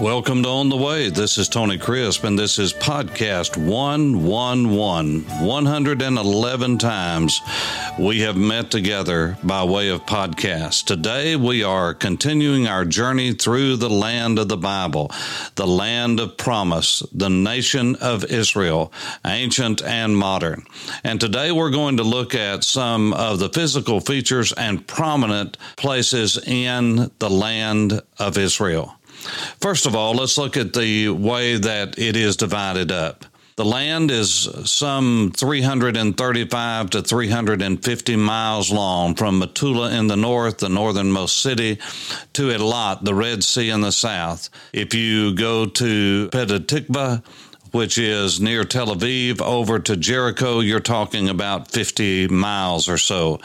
Welcome to On the Way. This is Tony Crisp, and this is podcast 111. 111 times we have met together by way of podcast. Today we are continuing our journey through the land of the Bible, the land of promise, the nation of Israel, ancient and modern. And today we're going to look at some of the physical features and prominent places in the land of Israel. First of all, let's look at the way that it is divided up. The land is some 335 to 350 miles long from Metula in the north, the northernmost city, to Eilat, the Red Sea in the south. If you go to Petah Tikva, which is near Tel Aviv, over to Jericho, you're talking about 50 miles or so.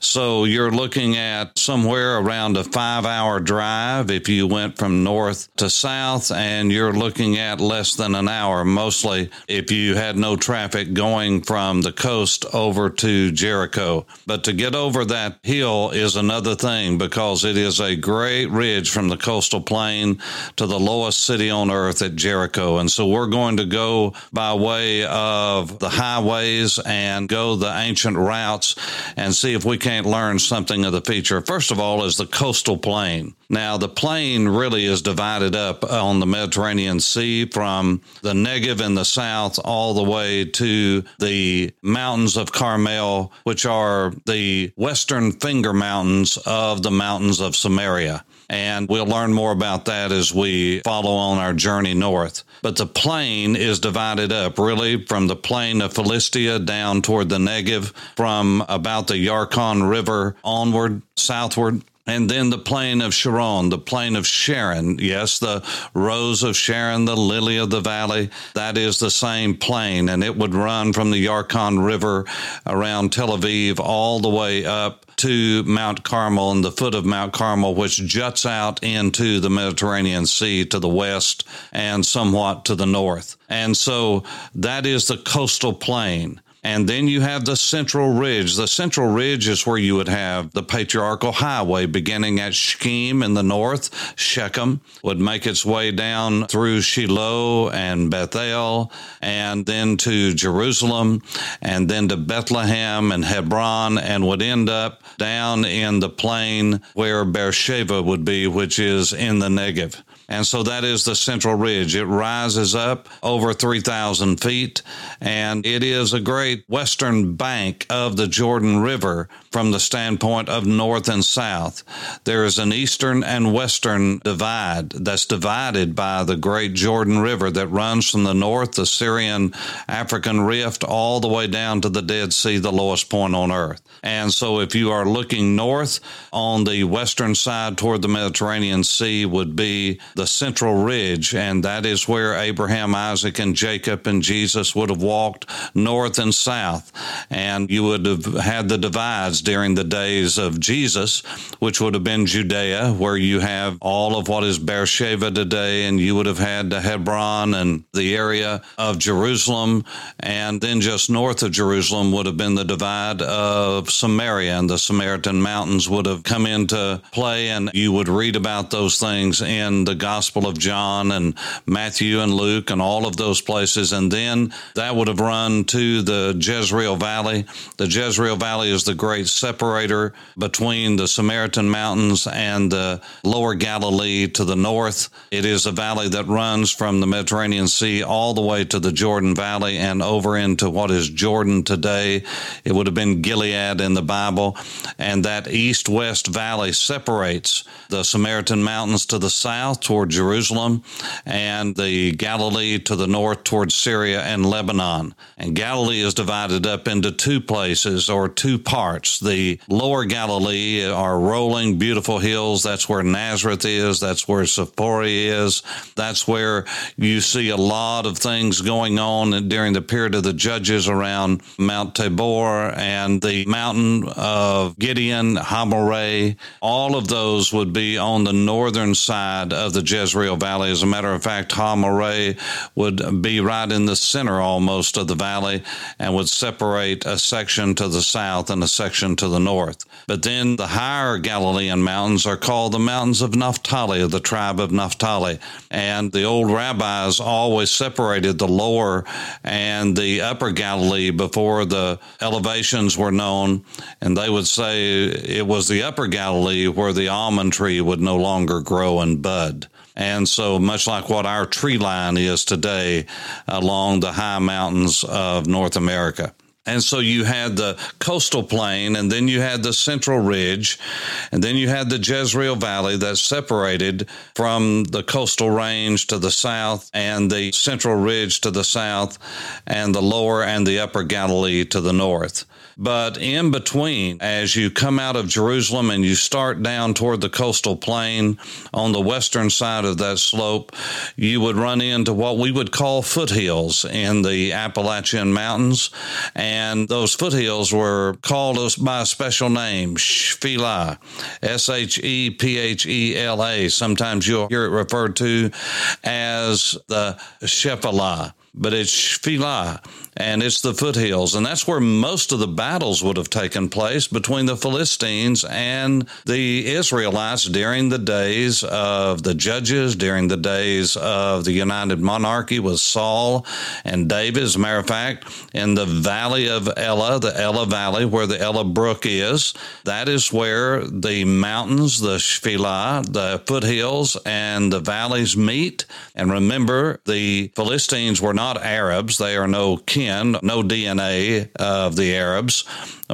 So you're looking at somewhere around a five hour drive if you went from north to south, and you're looking at less than an hour, mostly if you had no traffic going from the coast over to Jericho. But to get over that hill is another thing because it is a great ridge from the coastal plain to the lowest city on earth at Jericho. And so we're going to go by way of the highways and go the ancient routes and see if we can't learn something of the future. First of all, is the coastal plain. Now, the plain really is divided up on the Mediterranean Sea from the Negev in the south all the way to the mountains of Carmel, which are the western finger mountains of the mountains of Samaria. And we'll learn more about that as we follow on our journey north. But the plain is divided up really from the plain of Philistia down toward the Negev, from about the Yarkon River onward, southward. And then the plain of Sharon, the plain of Sharon. Yes, the rose of Sharon, the lily of the valley. That is the same plain. And it would run from the Yarkon River around Tel Aviv all the way up to Mount Carmel and the foot of Mount Carmel, which juts out into the Mediterranean Sea to the west and somewhat to the north. And so that is the coastal plain. And then you have the Central Ridge. The Central Ridge is where you would have the Patriarchal Highway beginning at Shechem in the north. Shechem would make its way down through Shiloh and Bethel and then to Jerusalem and then to Bethlehem and Hebron and would end up down in the plain where Beersheba would be, which is in the Negev. And so that is the Central Ridge. It rises up over 3,000 feet, and it is a great western bank of the Jordan River from the standpoint of north and south. There is an eastern and western divide that's divided by the great Jordan River that runs from the north, the Syrian African Rift, all the way down to the Dead Sea, the lowest point on earth. And so if you are looking north on the western side toward the Mediterranean Sea, would be the central ridge, and that is where Abraham, Isaac, and Jacob and Jesus would have walked north and south. And you would have had the divides during the days of Jesus, which would have been Judea, where you have all of what is Beersheba today, and you would have had the Hebron and the area of Jerusalem. And then just north of Jerusalem would have been the divide of Samaria, and the Samaritan mountains would have come into play, and you would read about those things in the Gospel of John and Matthew and Luke and all of those places. And then that would have run to the Jezreel Valley. The Jezreel Valley is the great separator between the Samaritan Mountains and the lower Galilee to the north. It is a valley that runs from the Mediterranean Sea all the way to the Jordan Valley and over into what is Jordan today. It would have been Gilead in the Bible. And that east west valley separates the Samaritan Mountains to the south toward Jerusalem, and the Galilee to the north toward Syria and Lebanon. And Galilee is divided up into two places or two parts. The lower Galilee are rolling, beautiful hills. That's where Nazareth is. That's where Sephora is. That's where you see a lot of things going on during the period of the judges around Mount Tabor and the mountain of Gideon, Hamoreh. All of those would be on the northern side of the Jezreel Valley. As a matter of fact, Hamoreh would be right in the center almost of the valley and would separate a section to the south and a section to the north. But then the higher Galilean mountains are called the mountains of Naphtali, of the tribe of Naphtali. And the old rabbis always separated the lower and the upper Galilee before the elevations were known. And they would say it was the upper Galilee where the almond tree would no longer grow and bud. And so, much like what our tree line is today along the high mountains of North America. And so you had the coastal plain, and then you had the central ridge, and then you had the Jezreel Valley that separated from the coastal range to the south, and the central ridge to the south, and the lower and the upper Galilee to the north. But in between, as you come out of Jerusalem and you start down toward the coastal plain on the western side of that slope, you would run into what we would call foothills in the Appalachian Mountains. And those foothills were called by a special name, Shephelah, S H E P H E L A. Sometimes you'll hear it referred to as the Shephelah but it's Shephelah and it's the foothills. And that's where most of the battles would have taken place between the Philistines and the Israelites during the days of the judges, during the days of the United Monarchy with Saul and David. As a matter of fact, in the valley of Elah, the Elah Valley, where the Elah Brook is, that is where the mountains, the Shephelah, the foothills, and the valleys meet. And remember, the Philistines were not Arabs. They are no no DNA of the Arabs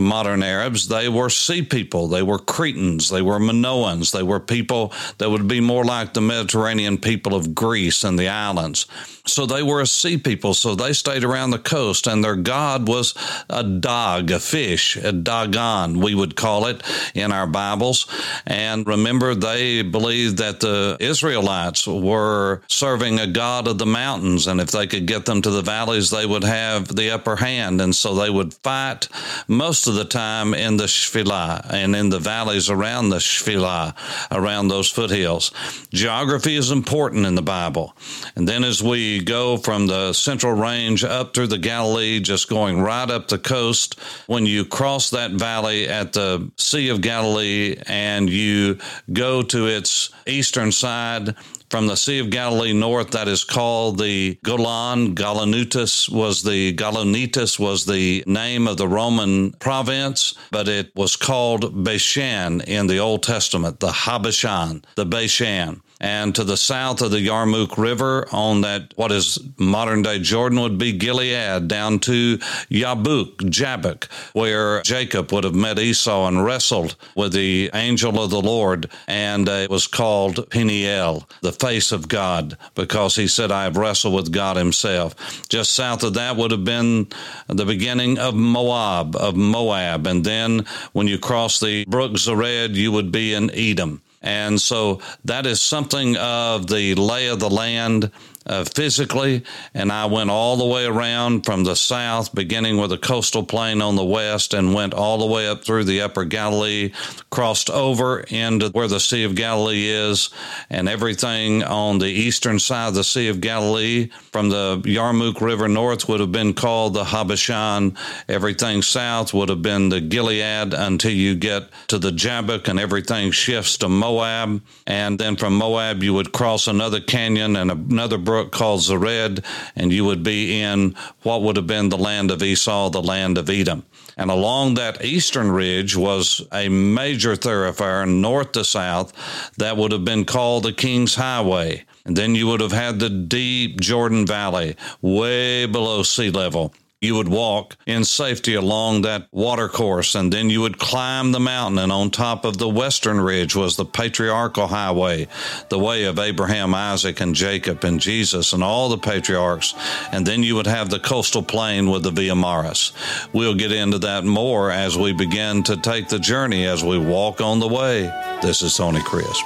Uh, modern Arabs, they were sea people. They were Cretans. They were Minoans. They were people that would be more like the Mediterranean people of Greece and the islands. So they were a sea people. So they stayed around the coast, and their god was a dog, a fish, a Dagon, we would call it in our Bibles. And remember, they believed that the Israelites were serving a god of the mountains, and if they could get them to the valleys, they would have the upper hand. And so they would fight most most of the time in the Shephelah and in the valleys around the Shephelah, around those foothills. Geography is important in the Bible. And then as we go from the central range up through the Galilee, just going right up the coast, when you cross that valley at the Sea of Galilee and you go to its eastern side, from the Sea of Galilee north that is called the Golan. Gaulonitis was the Gaulonitis was the name of the Roman province, but it was called Bashan in the Old Testament, the Habashan, the Bashan and to the south of the Yarmouk River on that what is modern day Jordan would be Gilead down to Yabuk, Jabbok, where Jacob would have met Esau and wrestled with the angel of the Lord, and uh, it was called Peniel, the face of God, because he said, "I have wrestled with God Himself." Just south of that would have been the beginning of Moab, of Moab, and then when you cross the brook Zered, you would be in Edom. And so that is something of the lay of the land uh, physically, and I went all the way around from the south, beginning with the coastal plain on the west, and went all the way up through the upper Galilee, crossed over into where the Sea of Galilee is, and everything on the eastern side of the Sea of Galilee from the Yarmouk River north would have been called the Habashan. Everything south would have been the Gilead until you get to the Jabbok, and everything shifts to Moab. And then from Moab, you would cross another canyon and another brook called Zered, and you would be in what would have been the land of Esau, the land of Edom. And along that eastern ridge was a major thoroughfare, north to south, that would have been called the King's Highway. And then you would have had the deep Jordan Valley, way below sea level You would walk in safety along that water course, and then you would climb the mountain. And on top of the western ridge was the patriarchal highway, the way of Abraham, Isaac, and Jacob, and Jesus, and all the patriarchs. And then you would have the coastal plain with the Via Maris. We'll get into that more as we begin to take the journey as we walk on the way. This is Tony Crisp.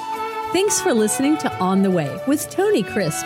Thanks for listening to On the Way with Tony Crisp.